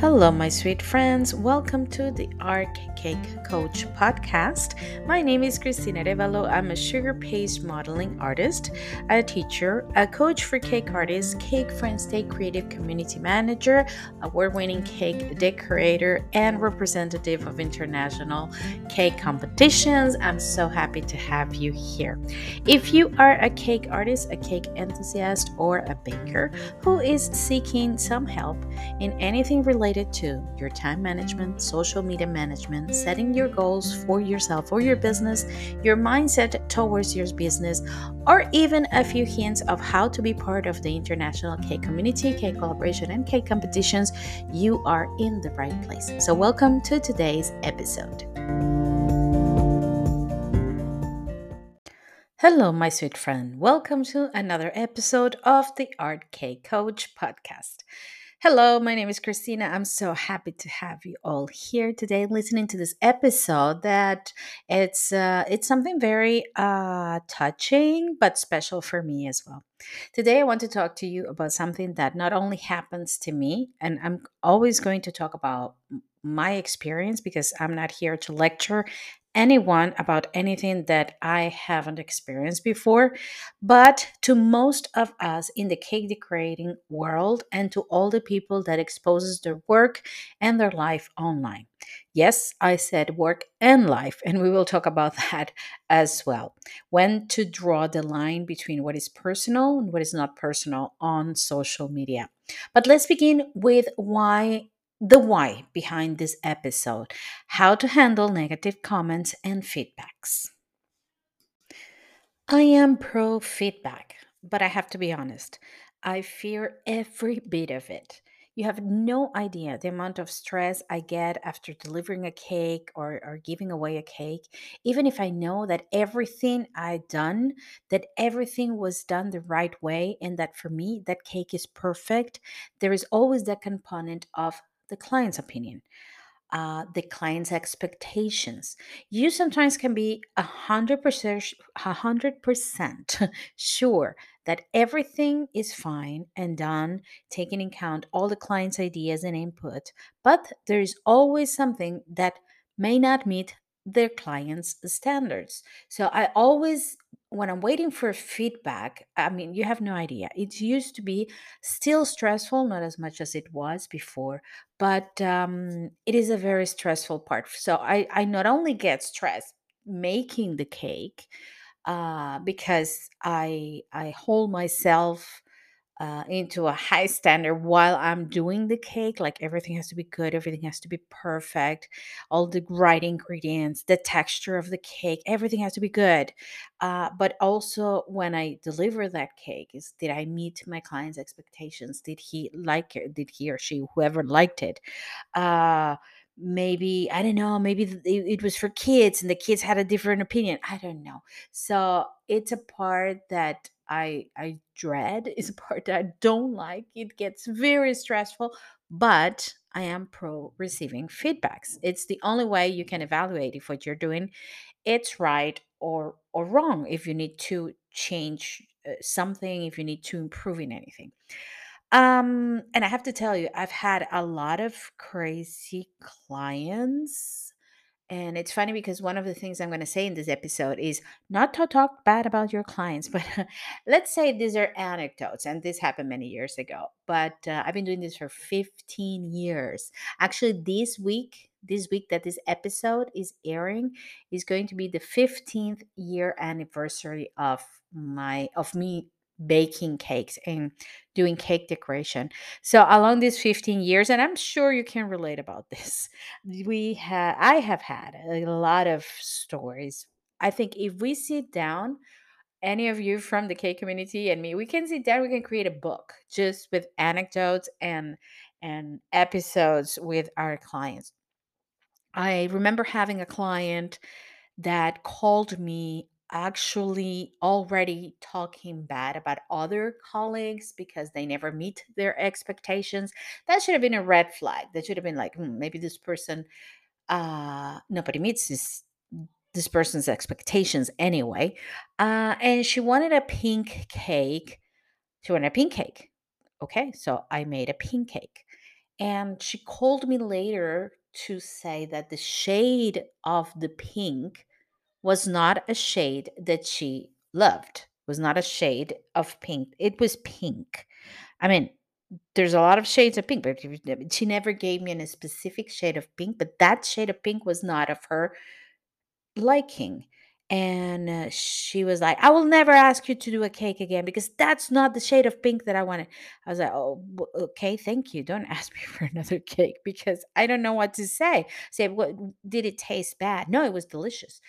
Hello, my sweet friends. Welcome to the Art Cake Coach podcast. My name is Cristina Revalo. I'm a sugar paste modeling artist, a teacher, a coach for cake artists, Cake Friends Stay creative community manager, award winning cake decorator, and representative of international cake competitions. I'm so happy to have you here. If you are a cake artist, a cake enthusiast, or a baker who is seeking some help in anything related related to your time management, social media management, setting your goals for yourself or your business, your mindset towards your business, or even a few hints of how to be part of the international cake community, cake collaboration, and cake competitions, you are in the right place. So, welcome to today's episode. Hello, my sweet friend. Welcome to another episode of the Art Cake Coach podcast. Hello, my name is Cristina. I'm so happy to have you all here today listening to this episode that it's uh, it's something very uh, touching but special for me as well. Today I want to talk to you about something that not only happens to me and I'm always going to talk about my experience because I'm not here to lecture anyone about anything that I haven't experienced before, but to most of us in the cake decorating world and to all the people that exposes their work and their life online. Yes, I said work and life, and we will talk about that as well. When to draw the line between what is personal and what is not personal on social media. But let's begin with why the why behind this episode how to handle negative comments and feedbacks. I am pro feedback, but I have to be honest. I fear every bit of it. You have no idea the amount of stress I get after delivering a cake or, or giving away a cake. Even if I know that everything I done, that everything was done the right way, and that for me that cake is perfect, there is always that component of the client's opinion, uh, the client's expectations. You sometimes can be a hundred percent, hundred percent sure that everything is fine and done, taking in account all the client's ideas and input, but there is always something that may not meet their client's standards. So I always when I'm waiting for feedback, I mean, you have no idea. It used to be still stressful, not as much as it was before, but um, it is a very stressful part. So I, I not only get stressed making the cake uh, because I I hold myself uh, into a high standard while I'm doing the cake. Like everything has to be good, everything has to be perfect, all the right ingredients, the texture of the cake, everything has to be good. Uh, but also, when I deliver that cake, is did I meet my client's expectations? Did he like it? Did he or she, whoever liked it? Uh, maybe i don't know maybe it, was for kids and the kids had a different opinion i don't know so it's a part that I I dread is a part that I don't like. It gets very stressful, but I am pro receiving feedbacks. It's the only way you can evaluate if what you're doing it's right or or wrong. If you need to change uh, something, if you need to improve in anything. Um, and I have to tell you, I've had a lot of crazy clients and it's funny because one of the things I'm going to say in this episode is not to talk bad about your clients, but let's say these are anecdotes, and this happened many years ago. But uh, I've been doing this for 15 years. Actually, this week, this week that this episode is airing, is going to be the 15th year anniversary of my of me baking cakes and doing cake decoration. So along these 15 years and I'm sure you can relate about this. We have I have had a lot of stories. I think if we sit down any of you from the cake community and me, we can sit down we can create a book just with anecdotes and and episodes with our clients. I remember having a client that called me actually already talking bad about other colleagues because they never meet their expectations that should have been a red flag. That should have been like hmm, maybe this person uh nobody meets this this person's expectations anyway. Uh and she wanted a pink cake. She wanted a pink cake. Okay so i made a pink cake. And she called me later to say that the shade of the pink was not a shade that she loved. Was not a shade of pink. It was pink. I mean, there's a lot of shades of pink, but she never gave me a specific shade of pink, but that shade of pink was not of her liking. And uh, she was like, I will never ask you to do a cake again because that's not the shade of pink that I wanted. I was like, oh, okay, thank you. Don't ask me for another cake because I don't know what to say. Say, what did it taste bad? No, it was delicious.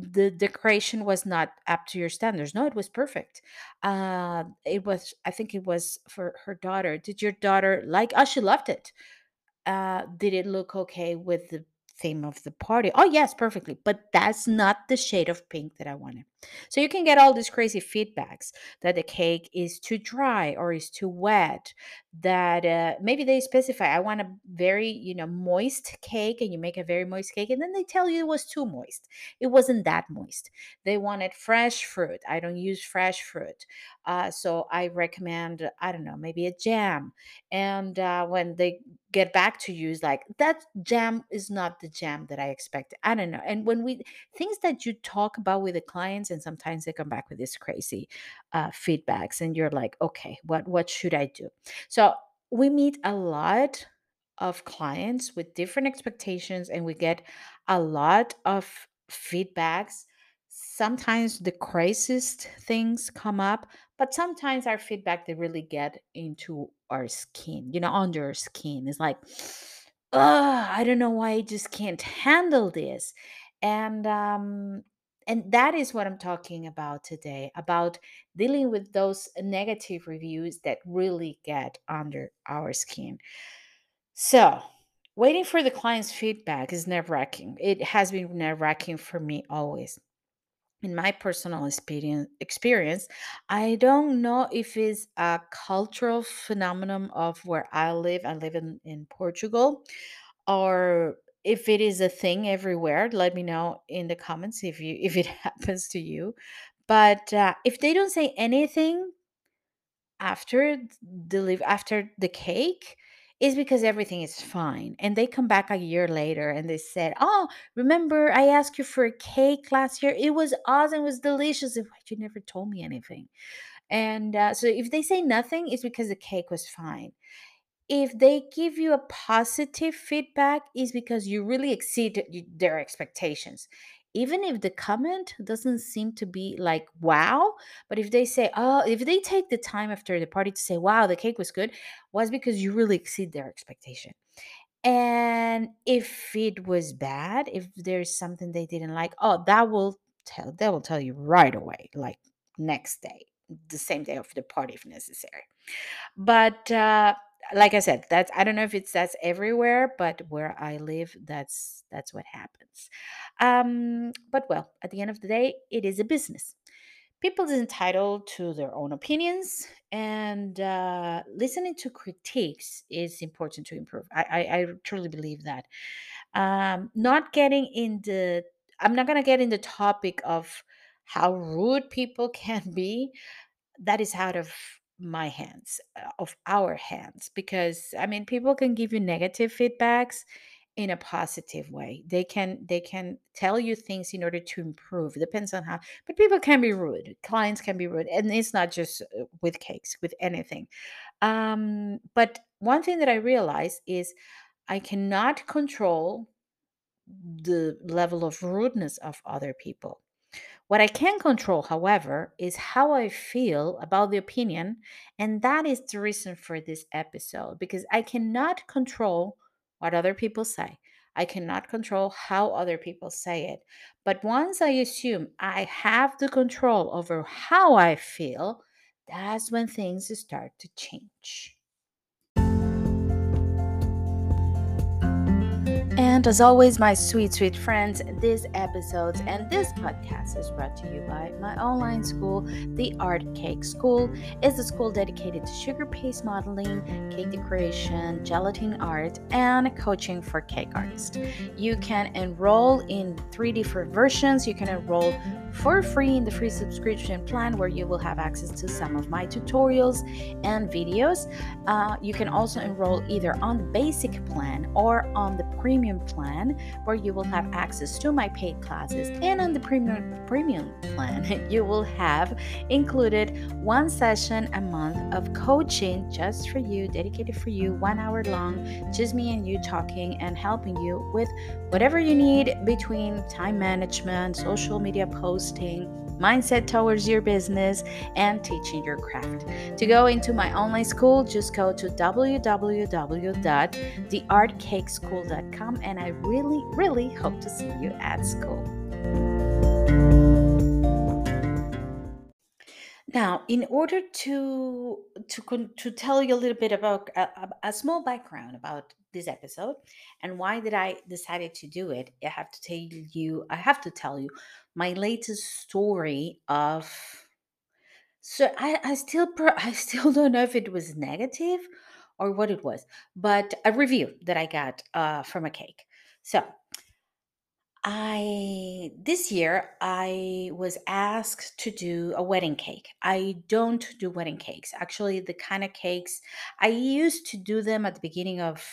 The decoration was not up to your standards. No, it was perfect. Uh, it was, I think it was for her daughter. Did your daughter like? Oh, she loved it. Uh, did it look okay with the theme of the party. Oh, yes, perfectly. But that's not the shade of pink that I wanted. So you can get all these crazy feedbacks that the cake is too dry or is too wet, that uh, maybe they specify, I want a very, you know, moist cake, and you make a very moist cake, and then they tell you it was too moist. It wasn't that moist. They wanted fresh fruit. I don't use fresh fruit. Uh, so I recommend, I don't know, maybe a jam. And uh, when they get back to you, it's like, that jam is not the jam that I expected. I don't know. And when we, things that you talk about with the clients, and sometimes they come back with these crazy uh, feedbacks, and you're like, okay, what, what should I do? So we meet a lot of clients with different expectations, and we get a lot of feedbacks. Sometimes the craziest things come up, but sometimes our feedback they really get into our skin, you know, under our skin. It's like, oh, I don't know why I just can't handle this. And um and that is what I'm talking about today, about dealing with those negative reviews that really get under our skin. So, waiting for the client's feedback is nerve wracking. It has been nerve wracking for me always in my personal experience i don't know if it's a cultural phenomenon of where i live i live in, in portugal or if it is a thing everywhere let me know in the comments if you if it happens to you. But uh, if they don't say anything after the after the cake is because everything is fine and they come back a year later and they said oh remember i asked you for a cake last year? It was awesome it was delicious why you never told me anything? And uh, so if they say nothing it's because the cake was fine if they give you a positive feedback is because you really exceed their expectations. Even if the comment doesn't seem to be like wow but if they say oh if they take the time after the party to say wow the cake was good was because you really exceed their expectation. And if it was bad if there's something they didn't like oh that will tell they will tell you right away like next day the same day of the party if necessary. But uh like I said, that's I don't know if it's that's everywhere, but where I live, that's that's what happens. Um, but well, at the end of the day, it is a business. People is entitled to their own opinions, and uh, listening to critiques is important to improve. I, I, I truly believe that. Um, not getting in the, I'm not gonna get in the topic of how rude people can be. That is out of my hands, uh, of our hands, because I mean, people can give you negative feedbacks in a positive way. They can they can tell you things in order to improve. Depends on how, but people can be rude. Clients can be rude, and it's not just uh, with cakes, with anything. Um, but one thing that I realize is I cannot control the level of rudeness of other people. What I can control, however, is how I feel about the opinion. And that is the reason for this episode because I cannot control what other people say. I cannot control how other people say it. But once I assume I have the control over how I feel, that's when things start to change. And as always, my sweet, sweet friends, this episode and this podcast is brought to you by my online school, The Art Cake School. It's a school dedicated to sugar paste modeling, cake decoration, gelatin art, and coaching for cake artists. You can enroll in three different versions. You can enroll for free in the free subscription plan, where you will have access to some of my tutorials and videos. Uh, you can also enroll either on the basic plan or on the premium plan, where you will have access to my paid classes. And on the premium premium plan, you will have included one session a month of coaching just for you, dedicated for you, one hour long, just me and you talking and helping you with whatever you need between time management, social media posting, mindset towards your business, and teaching your craft. To go into my online school, just go to www.theartcakeschool.com and I really, really hope to see you at school. Now, in order to to to tell you a little bit about a, a small background about this episode and why did I decided to do it, I have to tell you I have to tell you my latest story of so I I still I still don't know if it was negative or what it was, but a review that I got uh, from a cake. So I this year I was asked to do a wedding cake. I don't do wedding cakes. Actually, the kind of cakes I used to do them at the beginning of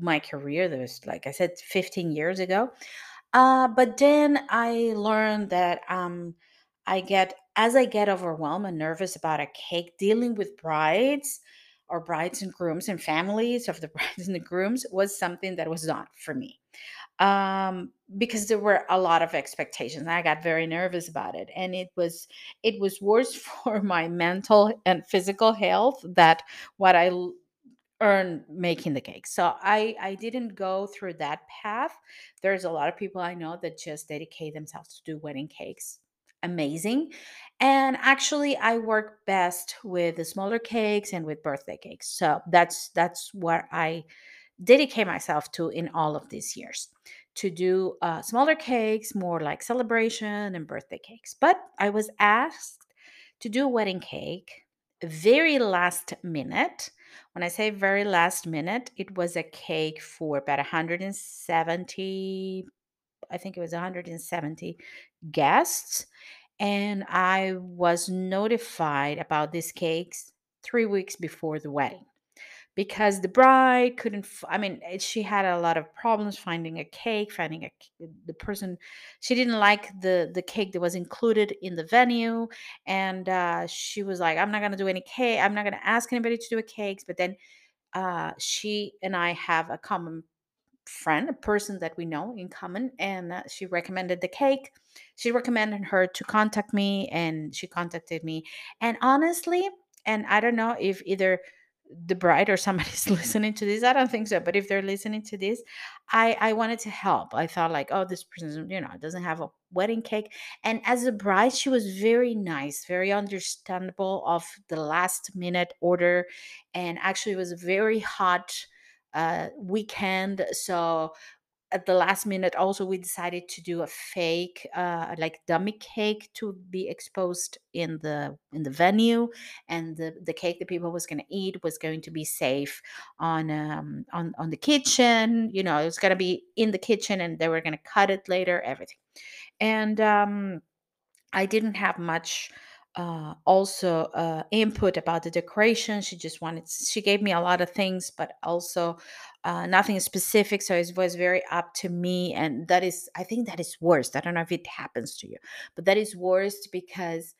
my career. That was like I said 15 years ago. Uh, but then I learned that um I get as I get overwhelmed and nervous about a cake dealing with brides or brides and grooms and families of the brides and the grooms was something that was not for me um because there were a lot of expectations i got very nervous about it and it was it was worse for my mental and physical health that what i earned making the cake. So i i didn't go through that path. There's a lot of people i know that just dedicate themselves to do wedding cakes. Amazing. And actually i work best with the smaller cakes and with birthday cakes. So that's that's what i dedicate myself to in all of these years to do uh, smaller cakes, more like celebration and birthday cakes. But I was asked to do a wedding cake very last minute. When I say very last minute, it was a cake for about 170, I think it was 170 guests. And I was notified about these cakes three weeks before the wedding because the bride couldn't f- i mean eh, she had a lot of problems finding a cake finding a the person she didn't like the the cake that was included in the venue and uh, she was like i'm not going to do any cake i'm not going to ask anybody to do a cakes but then uh, she and i have a common friend, a person that we know in common, and uh, she recommended the cake. She recommended her to contact me, and she contacted me. And honestly, and I don't know if either the bride or somebody's listening to this. I don't think so, but if they're listening to this, I I wanted to help. I thought like, oh, this person, you know, doesn't have a wedding cake. And as a bride, she was very nice, very understandable of the last minute order, and actually was very hot uh, weekend. So at the last minute, also we decided to do a fake, uh, like dummy cake to be exposed in the in the venue, and the the cake that people was going to eat was going to be safe on um on on the kitchen. You know, it was going to be in the kitchen, and they were going to cut it later. Everything, and um I didn't have much uh, also uh, input about the decoration. She just wanted, she gave me a lot of things, but also uh, nothing specific. So it was very up to me. And that is, I think that is worst. I don't know if it happens to you, but that is worst because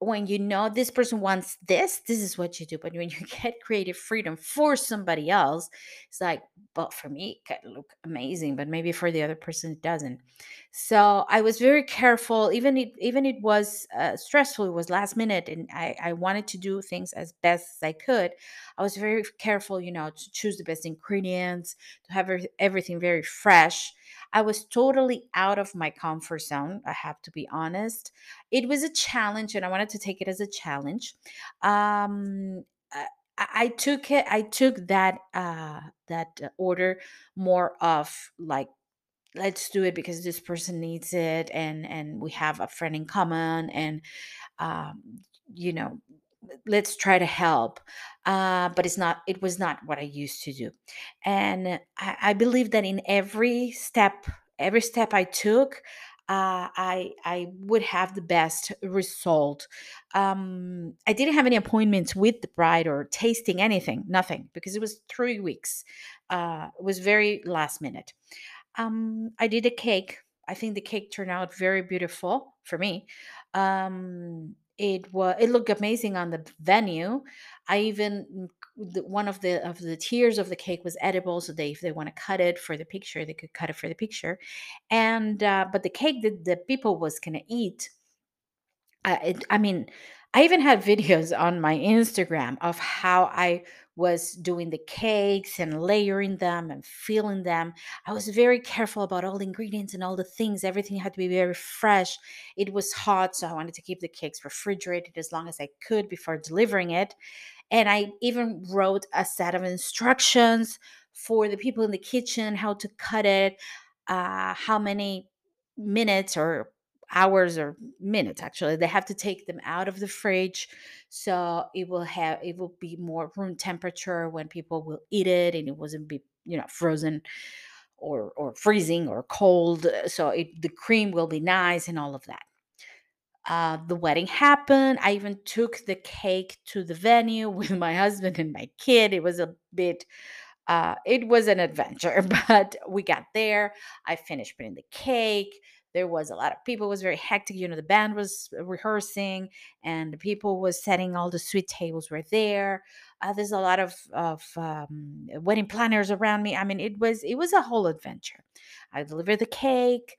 when you know this person wants this, this is what you do. But when you get creative freedom for somebody else, it's like, but for me, it could look amazing, but maybe for the other person it doesn't. So I was very careful. Even it, even it was uh, stressful. It was last minute, and I, I wanted to do things as best as I could. I was very careful, you know, to choose the best ingredients, to have everything very fresh. I was totally out of my comfort zone. I have to be honest it was a challenge and i wanted to take it as a challenge um i, I took it i took that uh that order more of like let's do it because this person needs it and and we have a friend in common and um you know let's try to help uh but it's not it was not what i used to do and i, I believe that in every step every step i took uh, I I would have the best result. Um, I didn't have any appointments with the bride or tasting anything, nothing, because it was three weeks. Uh, it was very last minute. Um, I did a cake. I think the cake turned out very beautiful for me. Um, it was it looked amazing on the venue. I even mm, one of the of the tiers of the cake was edible, so they if they want to cut it for the picture, they could cut it for the picture. And uh, but the cake that the people was gonna eat uh, it, I mean, I even had videos on my Instagram of how I was doing the cakes and layering them and filling them. I was very careful about all the ingredients and all the things. Everything had to be very fresh. It was hot, so I wanted to keep the cakes refrigerated as long as I could before delivering it. And I even wrote a set of instructions for the people in the kitchen how to cut it, uh, how many minutes or hours or minutes actually they have to take them out of the fridge so it will have it will be more room temperature when people will eat it and it wasn't be you know frozen or or freezing or cold uh, so it, the cream will be nice and all of that uh, the wedding happened i even took the cake to the venue with my husband and my kid it was a bit uh, it was an adventure, but we got there. I finished putting the cake. There was a lot of people. It was very hectic. You know, the band was rehearsing, and the people was setting all the sweet tables were there. Uh, there's a lot of of um, wedding planners around me. I mean, it was it was a whole adventure. I delivered the cake.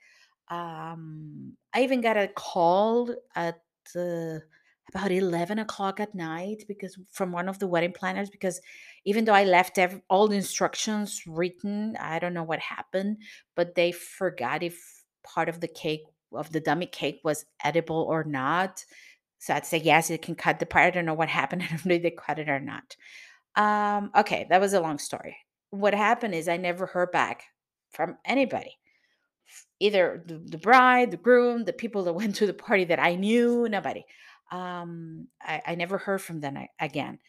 Um, I even got a call at the about 11 o'clock at night because from one of the wedding planners because even though i left ev- all the instructions written i don't know what happened but they forgot if part of the cake of the dummy cake was edible or not. So i'd say yes it can cut the part. I don't know what happened. I don't know if they cut it or not. Um okay that was a long story. What happened is i never heard back from anybody. Either the, the bride, the groom, the people that went to the party that I knew, nobody. Um, I, I never heard from them again.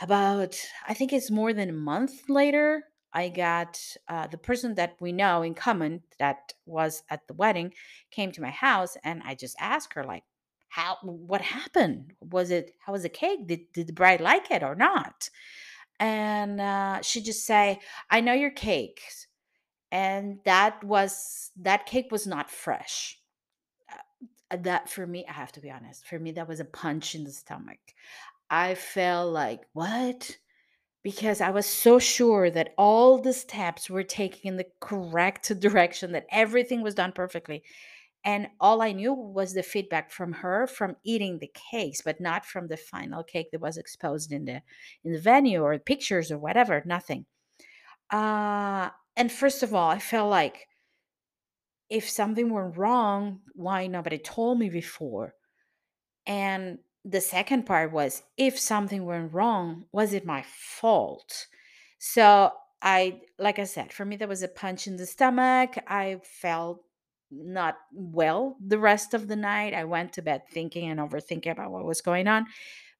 About, I think it's more than a month later, I got uh, the person that we know in common that was at the wedding came to my house, and I just asked her like, "How? What happened? Was it? How was the cake? Did did the bride like it or not?" And uh, she just say, "I know your cakes and that was that cake was not fresh Uh, that for me i have to be honest for me that was a punch in the stomach i felt like what because i was so sure that all the steps were taken in the correct direction that everything was done perfectly and all i knew was the feedback from her from eating the cakes but not from the final cake that was exposed in the in the venue or pictures or whatever nothing uh and first of all i felt like if something went wrong, why nobody told me before? And the second part was if something went wrong, was it my fault? So I, like I said, for me, that was a punch in the stomach. I felt not well the rest of the night. I went to bed thinking and overthinking about what was going on.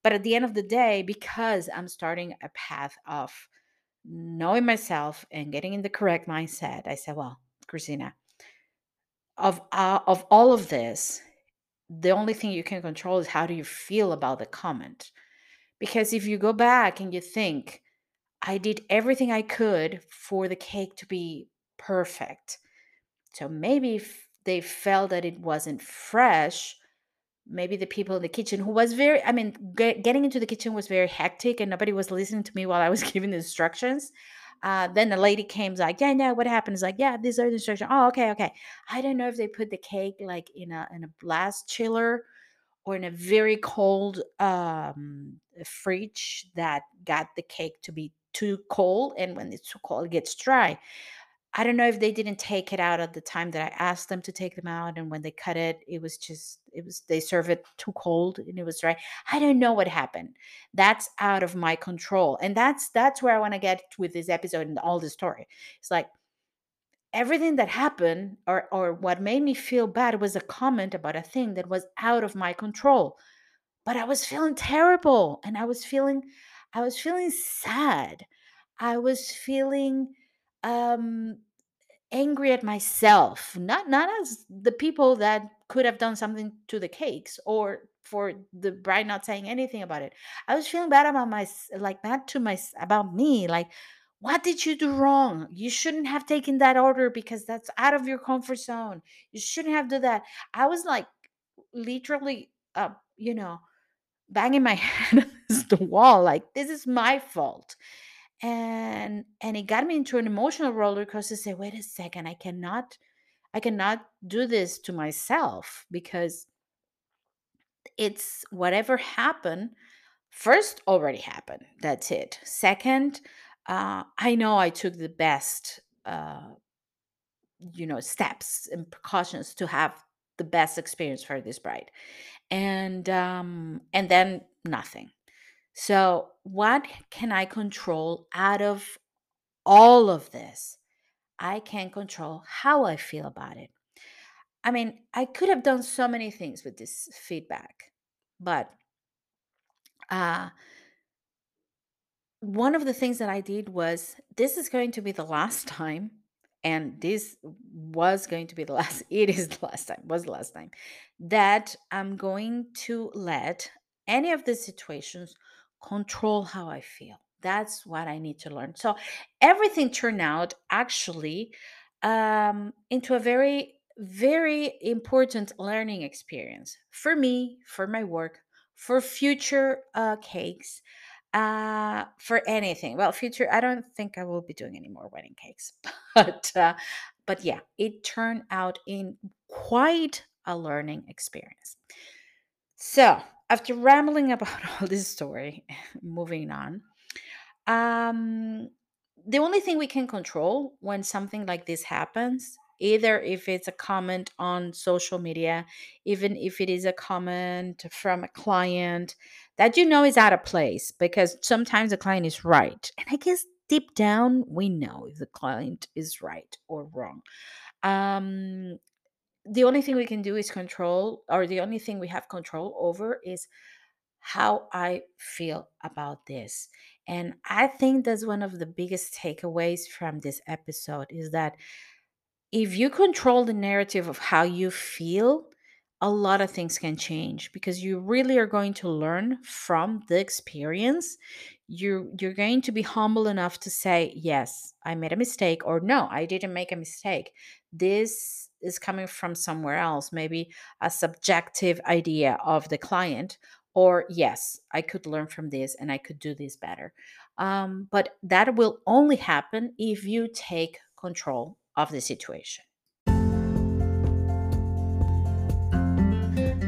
But at the end of the day, because I'm starting a path of knowing myself and getting in the correct mindset, I said, well, Cristina, of uh, of all of this the only thing you can control is how do you feel about the comment. Because if you go back and you think i did everything i could for the cake to be perfect. So maybe if they felt that it wasn't fresh maybe the people in the kitchen who was very i mean get, getting into the kitchen was very hectic and nobody was listening to me while i was giving the instructions uh, then the lady came like yeah no what happened? Is like yeah these are the instructions oh okay okay. I don't know if they put the cake like in a in a blast chiller or in a very cold um fridge that got the cake to be too cold and when it's too cold it gets dry I don't know if they didn't take it out at the time that I asked them to take them out, and when they cut it, it was just it was they serve it too cold and it was dry. I don't know what happened. That's out of my control, and that's that's where I want to get with this episode and all the story. It's like everything that happened or or what made me feel bad was a comment about a thing that was out of my control. But I was feeling terrible, and I was feeling I was feeling sad. I was feeling um angry at myself, not not as the people that could have done something to the cakes or for the bride not saying anything about it. I was feeling bad about my like bad to my about me like what did you do wrong? You shouldn't have taken that order because that's out of your comfort zone. You shouldn't have done that. I was like literally uh, you know, banging my head against the wall like this is my fault and and it got me into an emotional roller coaster say wait a second i cannot i cannot do this to myself because it's whatever happened first already happened that's it. Second uh, i know i took the best uh, you know steps and precautions to have the best experience for this bride. And um and then nothing so what can i control out of all of this I can control how I feel about it. I mean, I could have done so many things with this feedback, but uh, one of the things that I did was this is going to be the last time, and this was going to be the last, it is the last time, was the last time that I'm going to let any of the situations control how I feel. That's what I need to learn. So everything turned out actually um, into a very, very important learning experience for me, for my work, for future uh, cakes uh, for anything. Well, future, I don't think I will be doing any more wedding cakes, but uh, but yeah, it turned out in quite a learning experience. So after rambling about all this story, moving on, um, the only thing we can control when something like this happens, either if it's a comment on social media, even if it is a comment from a client that you know is out of place, because sometimes the client is right. And I guess deep down, we know if the client is right or wrong. Um, the only thing we can do is control, or the only thing we have control over is how I feel about this. And I think that's one of the biggest takeaways from this episode is that if you control the narrative of how you feel, a lot of things can change because you really are going to learn from the experience. You you're going to be humble enough to say, "Yes, I made a mistake," or "No, I didn't make a mistake." This is coming from somewhere else, maybe a subjective idea of the client, or yes, I could learn from this and I could do this better. Um, but that will only happen if you take control of the situation.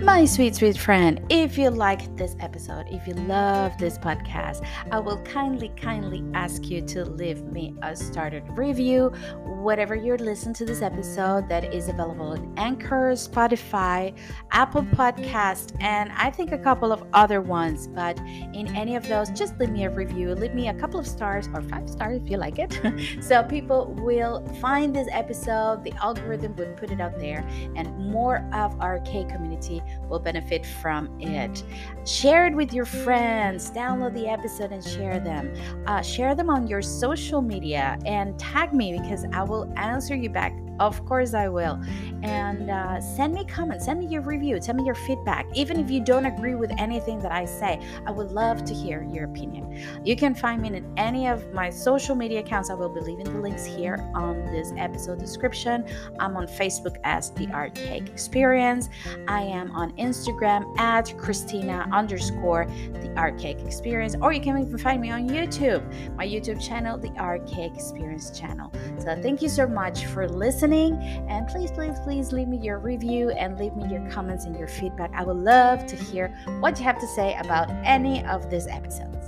My sweet, sweet friend, if you like this episode, if you love this podcast, I will kindly, kindly ask you to leave me a started review, whatever you're listening to this episode that is available on Anchor, Spotify, Apple Podcast, and I think a couple of other ones. But in any of those, just leave me a review, leave me a couple of stars or five stars if you like it. so people will find this episode, the algorithm would put it out there, and more of our cake community will benefit from it. Share it with your friends, download the episode and share them. Uh, share them on your social media and tag me because I will answer you back of course, I will. And uh, send me comments, send me your review, send me your feedback. Even if you don't agree with anything that I say, I would love to hear your opinion. You can find me in any of my social media accounts. I will be leaving the links here on this episode description. I'm on Facebook as The Art Cake Experience. I am on Instagram at Cristina underscore The Art Cake Experience. Or you can even find me on YouTube, my YouTube channel, The Art Cake Experience channel. So thank you so much for listening listening. And please, please, please leave me your review and leave me your comments and your feedback. I would love to hear what you have to say about any of these episodes.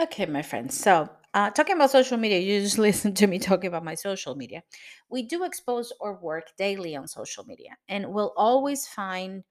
Okay, my friends. So, uh, talking about social media, you just listen to me talking about my social media. We do expose our work daily on social media, and we'll always find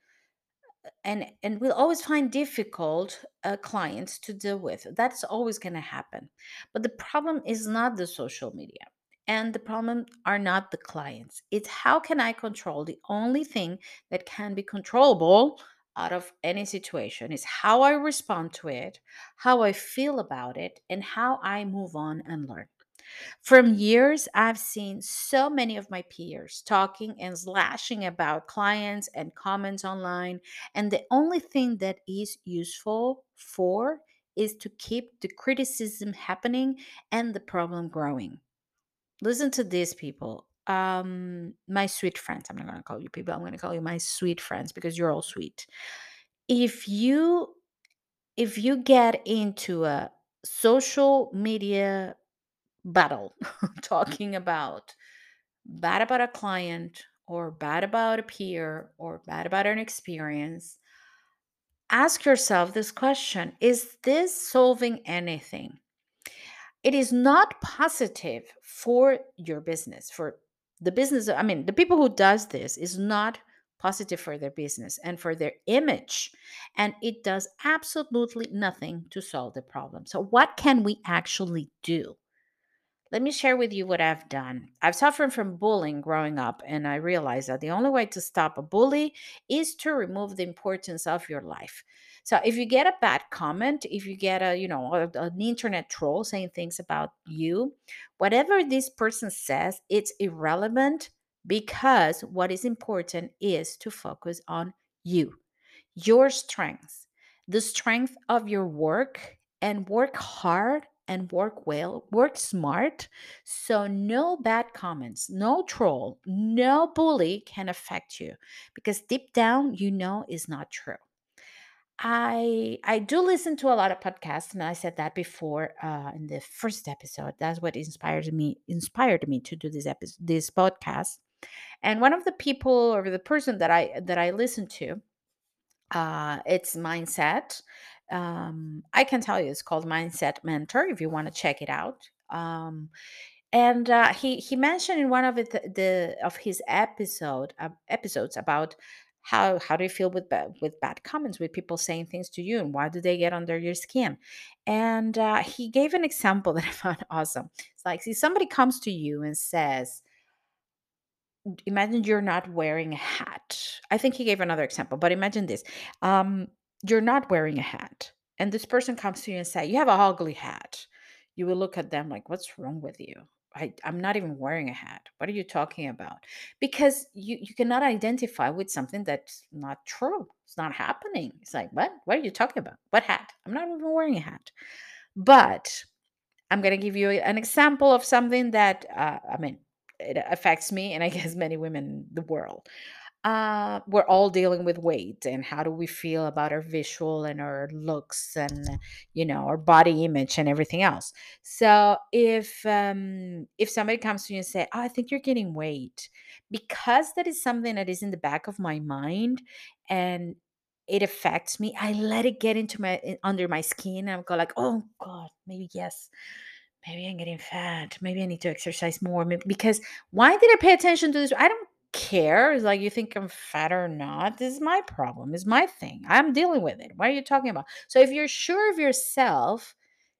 and and we'll always find difficult uh, clients to deal with. That's always going to happen. But the problem is not the social media and the problem are not the clients. It's how can i control? The only thing that can be controllable out of any situation is how I respond to it, how I feel about it, and how I move on and learn. From years, I've seen so many of my peers talking and slashing about clients and comments online, and the only thing that is useful for is to keep the criticism happening and the problem growing. Listen to these people. Um, my sweet friends. I'm not gonna call you people. I'm gonna call you my sweet friends because you're all sweet. If you if you get into a social media battle mm. talking about bad about a client or bad about a peer or bad about an experience, ask yourself this question Is this solving anything? It is not positive for your business, for the business. I mean, the people who does this is not positive for their business and for their image and it does absolutely nothing to solve the problem so what can we actually do let me share with you what I've done. I've suffered from bullying growing up, and I realized that the only way to stop a bully is to remove the importance of your life. So if you get a bad comment, if you get a, you know, a- an internet troll saying things about you, whatever this person says, it's irrelevant because what is important is to focus on you your strengths, the strength of your work, and work hard and work well, work smart. So, no bad comments, no troll, no bully can affect you because deep down, you know, is not true. I I do listen to a lot of podcasts, and I said that before uh, in the first episode. That's what inspired me inspired me to do this episode, this podcast. And one of the people or the person that I that I listen to uh, it's mindset. Um, I can tell you it's called Mindset Mentor if you want to check it out. Um, and uh, he he mentioned in one of it, the, of his episode uh, episodes about how how do you feel with bad, with bad comments with people saying things to you and why do they get under your skin and uh, he gave an example that i found awesome it's like see somebody comes to you and says imagine you're not wearing a hat. I think he gave another example, but imagine this. Um, you're not wearing a hat, and this person comes to you and say, "You have a ugly hat." You will look at them like, "What's wrong with you?" I, I'm not even wearing a hat. What are you talking about? Because you, you cannot identify with something that's not true. It's not happening. It's like, what? What are you talking about? What hat? I'm not even wearing a hat. But I'm going to give you an example of something that, uh, I mean, it affects me and I guess many women in the world. Uh, we're all dealing with weight and how do we feel about our visual and our looks and you know our body image and everything else. So if um, if somebody comes to you and say, "Oh, I think you're getting weight," because that is something that is in the back of my mind and it affects me, I let it get into my under my skin. and I go like, "Oh God, maybe yes." maybe I'm getting fat. Maybe I need to exercise more. Maybe, because why did I pay attention to this? I don't care. It's like you think I'm fat or not. This is my problem. It's my thing. I'm dealing with it. What are you talking about? So if you're sure of yourself,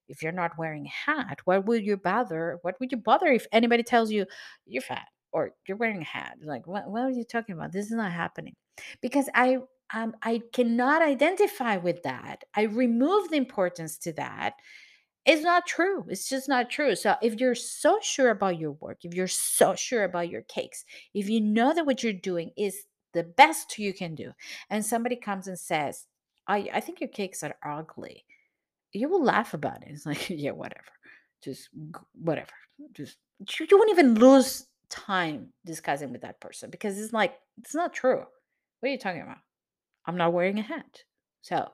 if you're not wearing a hat, what would you bother? What would you bother if anybody tells you you're fat or you're wearing a hat? Like what? What are you talking about? This is not happening because I. Um, I cannot identify with that. I remove the importance to that it's not true. It's just not true. So if you're so sure about your work, if you're so sure about your cakes, if you know that what you're doing is the best you can do, and somebody comes and says, I, I think your cakes are ugly, you will laugh about it. It's like, yeah, whatever. Just whatever. Just you, you won't even lose time discussing with that person because it's like, it's not true. What are you talking about? I'm not wearing a hat. So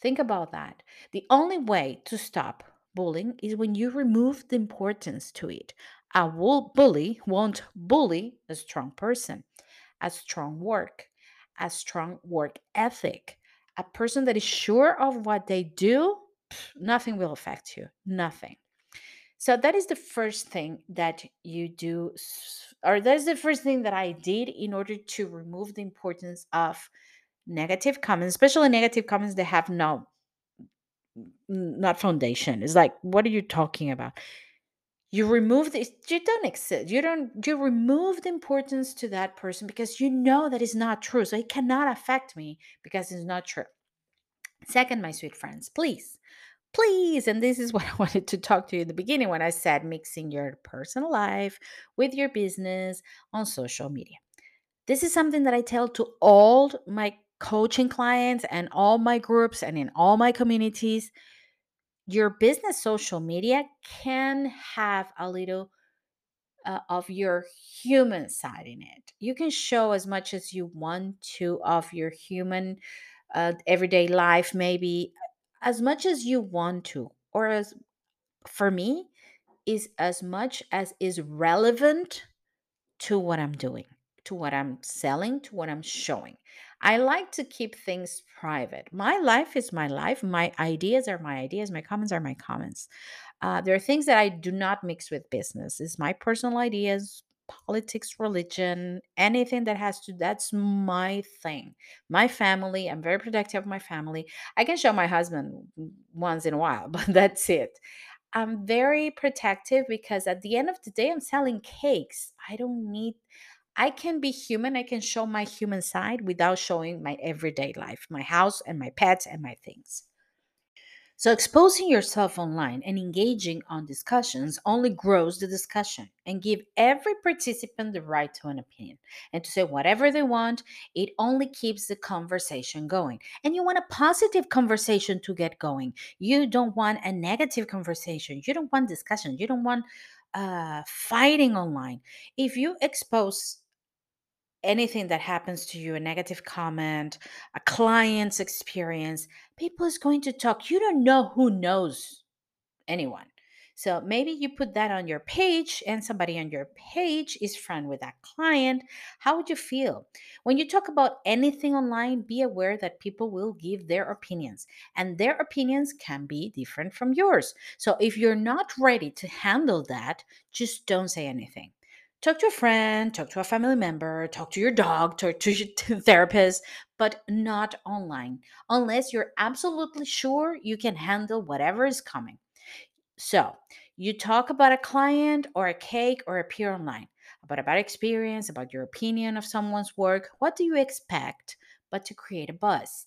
think about that. The only way to stop bullying is when you remove the importance to it. A bully won't bully a strong person, a strong work, a strong work ethic. A person that is sure of what they do, nothing will affect you. Nothing. So that is the first thing that you do, or that's the first thing that I did in order to remove the importance of negative comments, especially negative comments that have no not foundation. It's like, what are you talking about? you remove this you don't exist you don't you remove the importance to that person because you know that is not true so it cannot affect me because it's not true second my sweet friends please please and this is what i wanted to talk to you in the beginning when i said mixing your personal life with your business on social media this is something that i tell to all my coaching clients and all my groups and in all my communities your business social media can have a little uh, of your human side in it. You can show as much as you want to of your human uh, everyday life, maybe as much as you want to, or as for me, is as much as is relevant to what I'm doing, to what I'm selling, to what I'm showing. I like to keep things private. My life is my life. My ideas are my ideas. My comments are my comments. Uh, there are things that I do not mix with business. It's my personal ideas, politics, religion, anything that has to, that's my thing. My family, I'm very protective of my family. I can show my husband once in a while, but that's it. I'm very protective because at the end of the day, I'm selling cakes. I don't need, I can be human. I can show my human side without showing my everyday life, my house and my pets and my things. So, exposing yourself online and engaging on discussions only grows the discussion and give every participant the right to an opinion and to say whatever they want. It only keeps the conversation going. And you want a positive conversation to get going. You don't want a negative conversation. You don't want discussion. You don't want uh, fighting online. If you expose anything that happens to you, a negative comment, a client's experience, people is going to talk. You don't know who knows anyone. So maybe you put that on your page and somebody on your page is friend with that client. How would you feel? When you talk about anything online, be aware that people will give their opinions and their opinions can be different from yours. So if you're not ready to handle that, just don't say anything talk to a friend, talk to a family member, talk to your dog, talk to your therapist, but not online unless you're absolutely sure you can handle whatever is coming. So, you talk about a client or a cake or appear online, about a bad experience, about your opinion of someone's work. What do you expect but to create a buzz?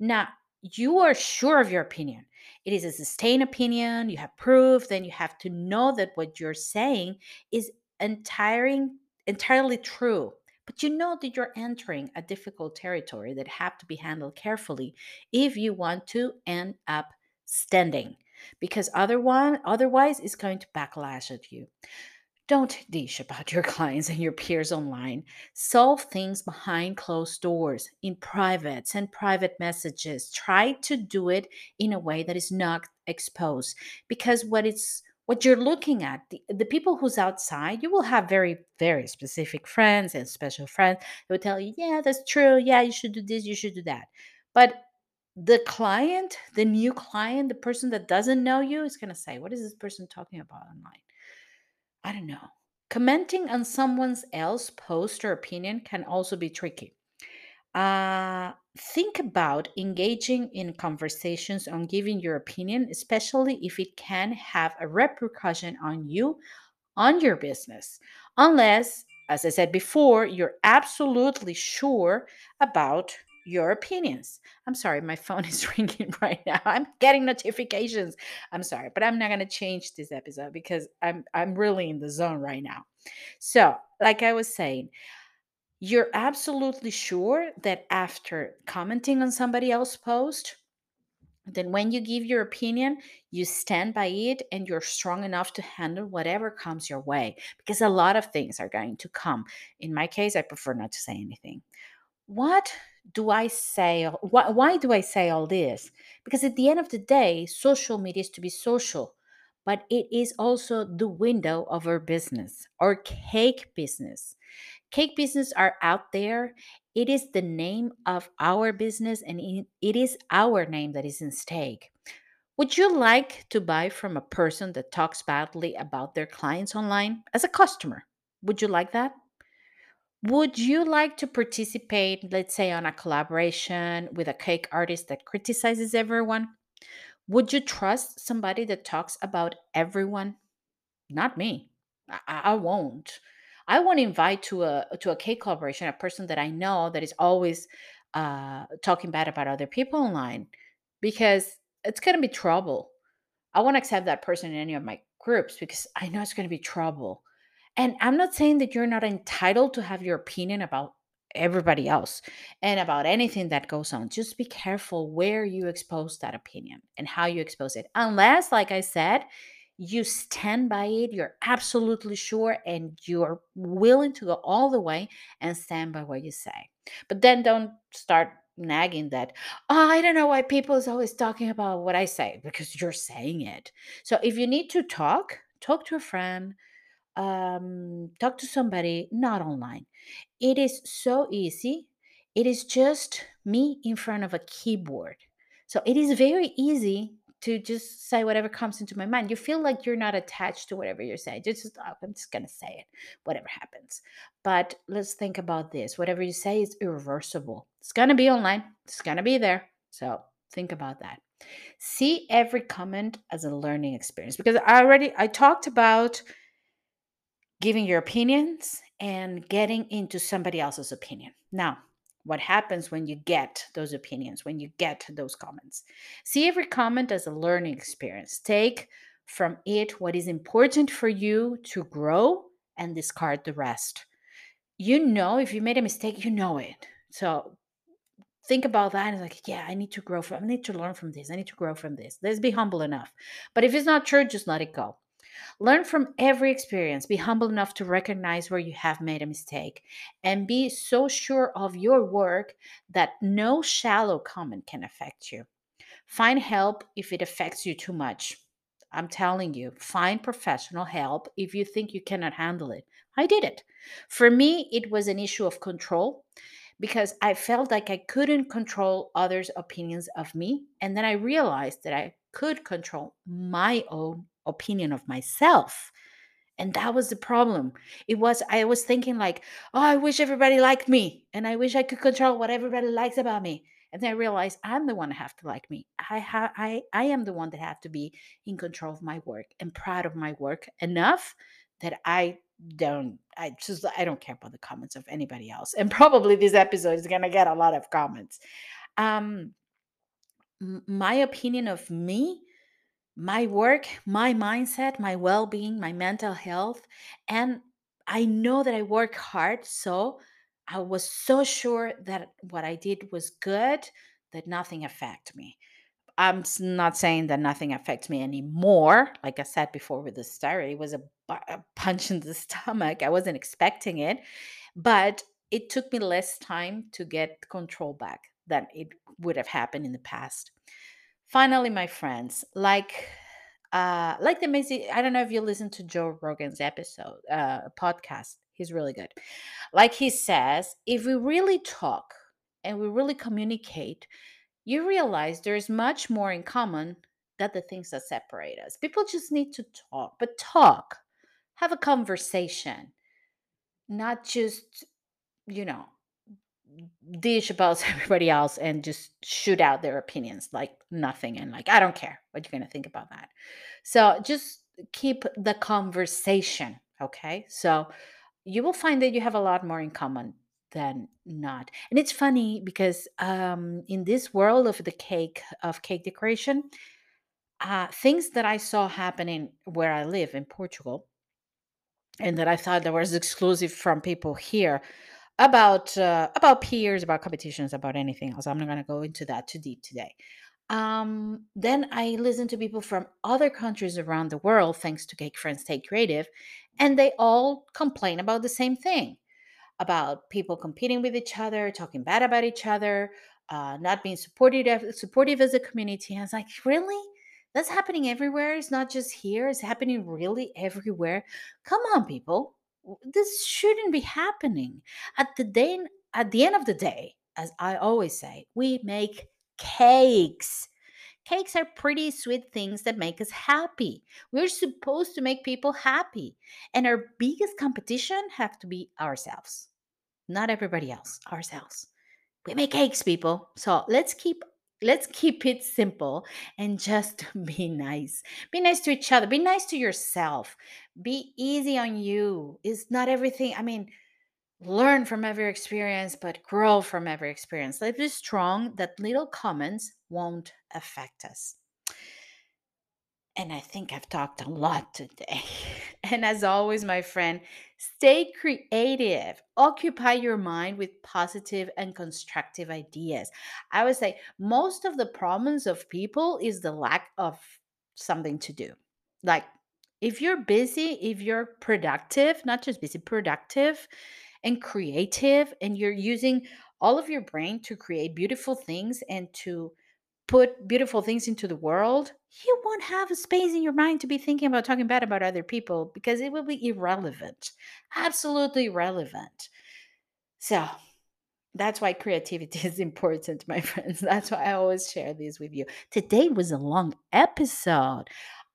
Now, you are sure of your opinion. It is a sustained opinion, you have proof, then you have to know that what you're saying is entirely entirely true but you know that you're entering a difficult territory that have to be handled carefully if you want to end up standing because other one, otherwise it's going to backlash at you don't dish about your clients and your peers online. Solve things behind closed doors, in private, send private messages. Try to do it in a way that is not exposed. Because what it's what you're looking at, the, the people who's outside, you will have very, very specific friends and special friends that will tell you, yeah, that's true. Yeah, you should do this, you should do that. But the client, the new client, the person that doesn't know you is going to say, what is this person talking about online? I don't know. Commenting on someone else's post or opinion can also be tricky. Uh, think about engaging in conversations on giving your opinion, especially if it can have a repercussion on you, on your business, unless, as I said before, you're absolutely sure about your opinions. I'm sorry, my phone is ringing right now. I'm getting notifications. I'm sorry, but I'm not going to change this episode because I'm I'm really in the zone right now. So, like I was saying, you're absolutely sure that after commenting on somebody else's post, then when you give your opinion, you stand by it and you're strong enough to handle whatever comes your way because a lot of things are going to come. In my case, I prefer not to say anything. What do I say? Why, why do I say all this? Because at the end of the day, social media is to be social, but it is also the window of our business, our cake business. Cake business are out there. It is the name of our business and it is our name that is in stake. Would you like to buy from a person that talks badly about their clients online as a customer? Would you like that? Would you like to participate, let's say, on a collaboration with a cake artist that criticizes everyone? Would you trust somebody that talks about everyone? not me. I, I won't. I won't invite to a to a cake collaboration a person that I know that is always uh, talking bad about other people online because it's gonna be trouble. I won't accept that person in any of my groups because I know it's gonna be trouble. And I'm not saying that you're not entitled to have your opinion about everybody else and about anything that goes on. Just be careful where you expose that opinion and how you expose it. Unless, like I said, you stand by it, you're absolutely sure, and you're willing to go all the way and stand by what you say. But then don't start nagging that, oh, I don't know why people is always talking about what I say because you're saying it. So if you need to talk, talk to a friend, um, talk to somebody, not online. It is so easy. It is just me in front of a keyboard. So it is very easy to just say whatever comes into my mind. You feel like you're not attached to whatever you're saying. Just, oh, I'm just going to say it, whatever happens. But let's think about this. Whatever you say is irreversible. It's going to be online, it's going to be there. So think about that. See every comment as a learning experience because I already I talked about giving your opinions and getting into somebody else's opinion. Now, what happens when you get those opinions, when you get those comments? See every comment as a learning experience. Take from it what is important for you to grow and discard the rest. You know, if you made a mistake, you know it. So think about that and like, yeah, I need to grow from, I need to learn from this. I need to grow from this. Let's be humble enough. But if it's not true, just let it go. Learn from every experience. Be humble enough to recognize where you have made a mistake and be so sure of your work that no shallow comment can affect you. Find help if it affects you too much. I'm telling you, find professional help if you think you cannot handle it. I did it. For me, it was an issue of control because I felt like I couldn't control others' opinions of me. And then I realized that I could control my own opinion of myself. And that was the problem. It was, I was thinking, like, oh, I wish everybody liked me. And I wish I could control what everybody likes about me. And then I realized I'm the one that have to like me. I have I I am the one that have to be in control of my work and proud of my work enough that I don't I just I don't care about the comments of anybody else. And probably this episode is gonna get a lot of comments. Um my opinion of me my work, my mindset, my well being, my mental health. And I know that I work hard. So I was so sure that what I did was good, that nothing affected me. I'm not saying that nothing affects me anymore. Like I said before with the story, it was a, a punch in the stomach. I wasn't expecting it, but it took me less time to get control back than it would have happened in the past. Finally, my friends, like uh like the amazing I don't know if you listen to Joe Rogan's episode, uh podcast. He's really good. Like he says, if we really talk and we really communicate, you realize there's much more in common than the things that separate us. People just need to talk, but talk, have a conversation, not just, you know, dish about everybody else and just shoot out their opinions like nothing and like i don't care what you're going to think about that. So just keep the conversation okay? So you will find that you have a lot more in common than not. And it's funny because um in this world of the cake of cake decoration uh things that i saw happening where i live in portugal and that i thought that was exclusive from people here about uh, about peers, about competitions, about anything else. I'm not going to go into that too deep today. Um, then I listen to people from other countries around the world, thanks to Cake Friends Stay Creative, and they all complain about the same thing about people competing with each other, talking bad about each other, uh, not being supportive supportive as a community. And I was like, really? That's happening everywhere. It's not just here. It's happening really everywhere. Come on, people. This shouldn't be happening. At the day, at the end of the day, as I always say, we make cakes. Cakes are pretty sweet things that make us happy. We're supposed to make people happy. And our biggest competition have to be ourselves. Not everybody else, ourselves. We make cakes, people. So let's keep let's keep it simple and just be nice. Be nice to each other. Be nice to yourself. Be easy on you. It's not everything. I mean, learn from every experience, but grow from every experience. Let's be strong that little comments won't affect us. And I think I've talked a lot today. And as always, my friend, stay creative. Occupy your mind with positive and constructive ideas. I would say most of the problems of people is the lack of something to do. Like, if you're busy, if you're productive, not just busy, productive and creative, and you're using all of your brain to create beautiful things and to put beautiful things into the world, you won't have a space in your mind to be thinking about talking bad about other people because it will be irrelevant. Absolutely irrelevant. So, that's why creativity is important, my friends. That's why I always share this with you. Today was a long episode.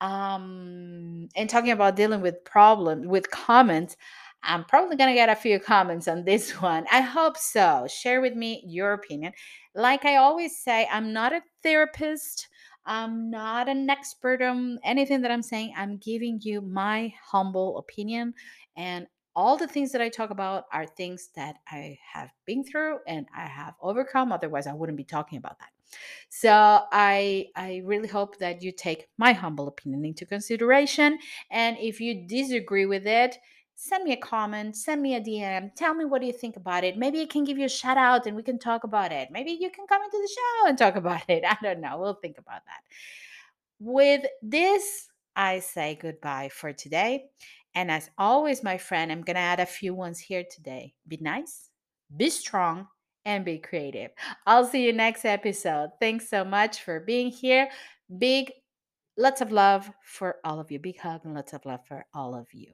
Um, and talking about dealing with problems, with comments, I'm probably going to get a few comments on this one. I hope so. Share with me your opinion. Like I always say, I'm not a therapist. I'm not an expert on anything that I'm saying. I'm giving you my humble opinion. And all the things that I talk about are things that I have been through and I have overcome. Otherwise, I wouldn't be talking about that. So I I really hope that you take my humble opinion into consideration. And if you disagree with it, send me a comment, send me a DM, tell me what do you think about it. Maybe I can give you a shout out and we can talk about it. Maybe you can come into the show and talk about it. I don't know. We'll think about that. With this, I say goodbye for today. And as always, my friend, I'm going to add a few ones here today. Be nice, be strong, and be creative. I'll see you next episode. Thanks so much for being here. Big lots of love for all of you. Big hug and lots of love for all of you.